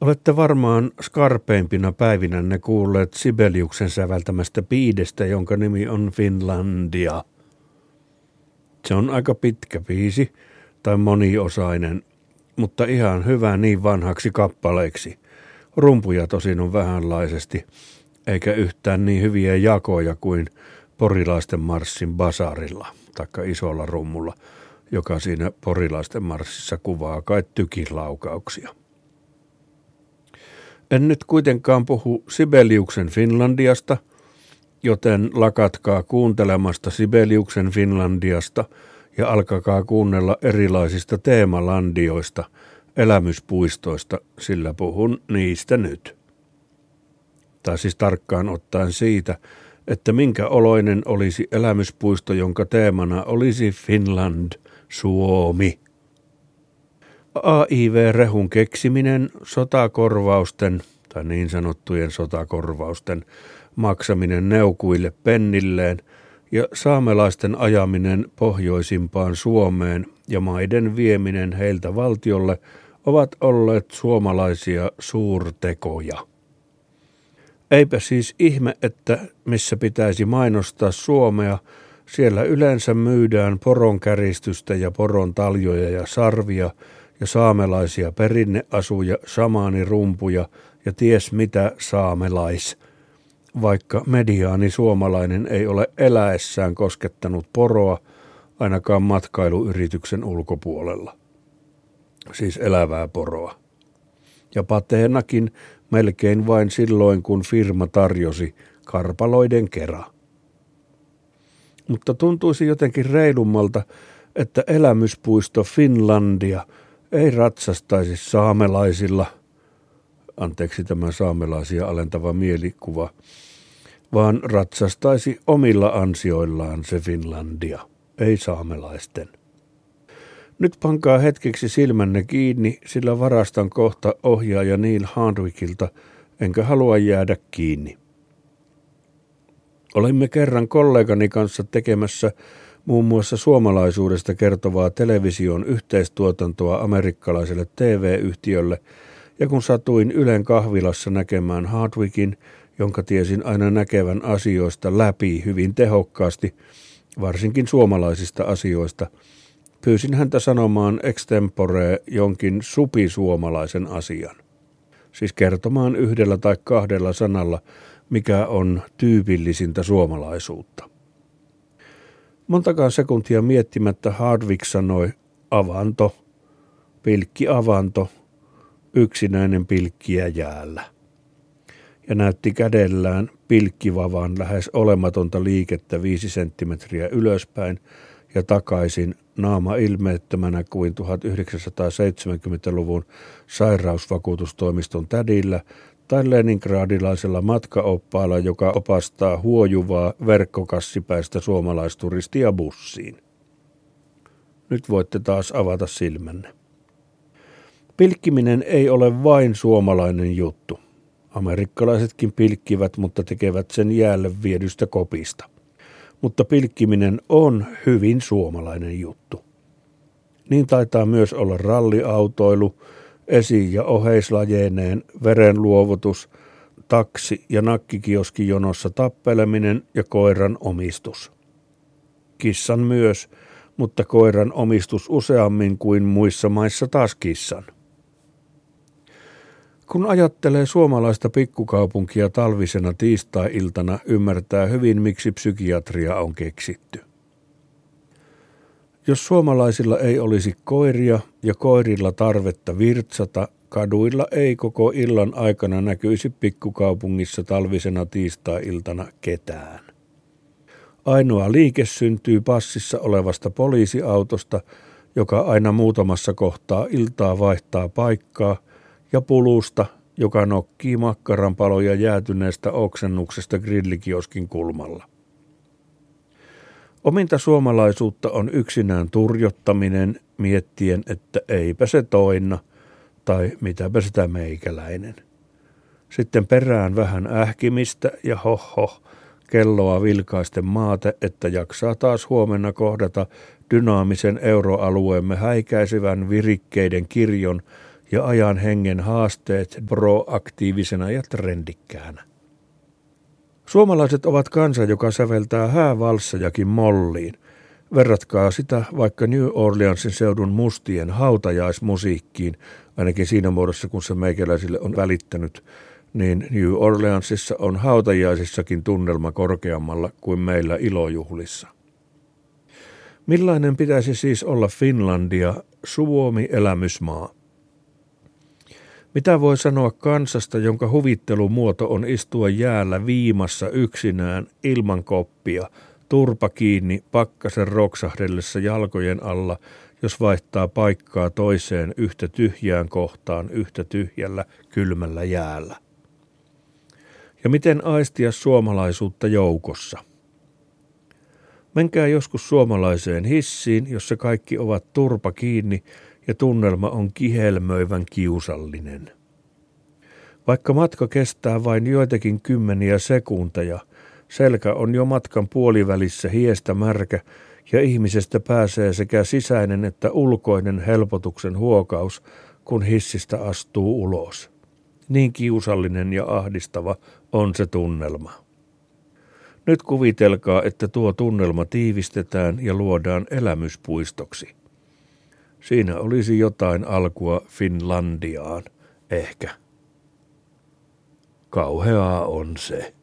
Olette varmaan skarpeimpina päivinänne kuulleet Sibeliuksen säveltämästä piidestä, jonka nimi on Finlandia. Se on aika pitkä biisi tai moniosainen, mutta ihan hyvä niin vanhaksi kappaleeksi. Rumpuja tosin on vähänlaisesti, eikä yhtään niin hyviä jakoja kuin porilaisten marssin basarilla, taikka isolla rummulla, joka siinä porilaisten marssissa kuvaa kai tykilaukauksia. En nyt kuitenkaan puhu Sibeliuksen Finlandiasta, joten lakatkaa kuuntelemasta Sibeliuksen Finlandiasta ja alkakaa kuunnella erilaisista teemalandioista, elämyspuistoista, sillä puhun niistä nyt. Tai siis tarkkaan ottaen siitä, että minkä oloinen olisi elämyspuisto, jonka teemana olisi Finland, Suomi – AIV-rehun keksiminen, sotakorvausten tai niin sanottujen sotakorvausten maksaminen neukuille pennilleen ja saamelaisten ajaminen pohjoisimpaan Suomeen ja maiden vieminen heiltä valtiolle ovat olleet suomalaisia suurtekoja. Eipä siis ihme, että missä pitäisi mainostaa Suomea, siellä yleensä myydään poronkäristystä ja poron taljoja ja sarvia – ja saamelaisia perinneasuja, samaanirumpuja ja ties mitä saamelais, vaikka mediaani suomalainen ei ole eläessään koskettanut poroa ainakaan matkailuyrityksen ulkopuolella. Siis elävää poroa. Ja pateenakin melkein vain silloin, kun firma tarjosi karpaloiden kera. Mutta tuntuisi jotenkin reilummalta, että elämyspuisto Finlandia – ei ratsastaisi saamelaisilla, anteeksi tämä saamelaisia alentava mielikuva, vaan ratsastaisi omilla ansioillaan se Finlandia, ei saamelaisten. Nyt pankaa hetkeksi silmänne kiinni, sillä varastan kohta ohjaaja Neil Hardwickilta, enkä halua jäädä kiinni. Olimme kerran kollegani kanssa tekemässä muun muassa suomalaisuudesta kertovaa television yhteistuotantoa amerikkalaiselle TV-yhtiölle, ja kun satuin Ylen kahvilassa näkemään Hardwickin, jonka tiesin aina näkevän asioista läpi hyvin tehokkaasti, varsinkin suomalaisista asioista, pyysin häntä sanomaan extempore jonkin supisuomalaisen asian. Siis kertomaan yhdellä tai kahdella sanalla, mikä on tyypillisintä suomalaisuutta. Montakaan sekuntia miettimättä Hardwick sanoi avanto, pilkki avanto, yksinäinen pilkkiä jäällä. Ja näytti kädellään pilkkivavan lähes olematonta liikettä viisi senttimetriä ylöspäin ja takaisin naama ilmeettömänä kuin 1970-luvun sairausvakuutustoimiston tädillä tai Leningradilaisella matkaoppaalla, joka opastaa huojuvaa verkkokassipäistä suomalaisturistia bussiin. Nyt voitte taas avata silmänne. Pilkkiminen ei ole vain suomalainen juttu. Amerikkalaisetkin pilkkivät, mutta tekevät sen jäälle viedystä kopista. Mutta pilkkiminen on hyvin suomalainen juttu. Niin taitaa myös olla ralliautoilu, esi- ja oheislajeineen verenluovutus, taksi- ja nakkikioskijonossa tappeleminen ja koiran omistus. Kissan myös, mutta koiran omistus useammin kuin muissa maissa taas kissan. Kun ajattelee suomalaista pikkukaupunkia talvisena tiistai-iltana, ymmärtää hyvin, miksi psykiatria on keksitty. Jos suomalaisilla ei olisi koiria ja koirilla tarvetta virtsata, kaduilla ei koko illan aikana näkyisi pikkukaupungissa talvisena tiistai-iltana ketään. Ainoa liike syntyy passissa olevasta poliisiautosta, joka aina muutamassa kohtaa iltaa vaihtaa paikkaa, ja pulusta, joka nokkii makkaranpaloja jäätyneestä oksennuksesta grillikioskin kulmalla. Ominta suomalaisuutta on yksinään turjottaminen miettien, että eipä se toinna tai mitäpä sitä meikäläinen. Sitten perään vähän ähkimistä ja hoho, kelloa vilkaisten maate, että jaksaa taas huomenna kohdata dynaamisen euroalueemme häikäisevän virikkeiden kirjon ja ajan hengen haasteet proaktiivisena ja trendikkäänä. Suomalaiset ovat kansa, joka säveltää häävalssajakin molliin. Verratkaa sitä vaikka New Orleansin seudun mustien hautajaismusiikkiin, ainakin siinä muodossa, kun se meikäläisille on välittänyt, niin New Orleansissa on hautajaisissakin tunnelma korkeammalla kuin meillä ilojuhlissa. Millainen pitäisi siis olla Finlandia, Suomi-elämysmaa? Mitä voi sanoa kansasta, jonka huvittelumuoto on istua jäällä viimassa yksinään ilman koppia, turpa kiinni pakkasen roksahdellessa jalkojen alla, jos vaihtaa paikkaa toiseen yhtä tyhjään kohtaan yhtä tyhjällä kylmällä jäällä? Ja miten aistia suomalaisuutta joukossa? Menkää joskus suomalaiseen hissiin, jossa kaikki ovat turpa kiinni ja tunnelma on kihelmöivän kiusallinen. Vaikka matka kestää vain joitakin kymmeniä sekunteja, selkä on jo matkan puolivälissä hiestä märkä ja ihmisestä pääsee sekä sisäinen että ulkoinen helpotuksen huokaus, kun hissistä astuu ulos. Niin kiusallinen ja ahdistava on se tunnelma. Nyt kuvitelkaa, että tuo tunnelma tiivistetään ja luodaan elämyspuistoksi. Siinä olisi jotain alkua Finlandiaan, ehkä. Kauheaa on se.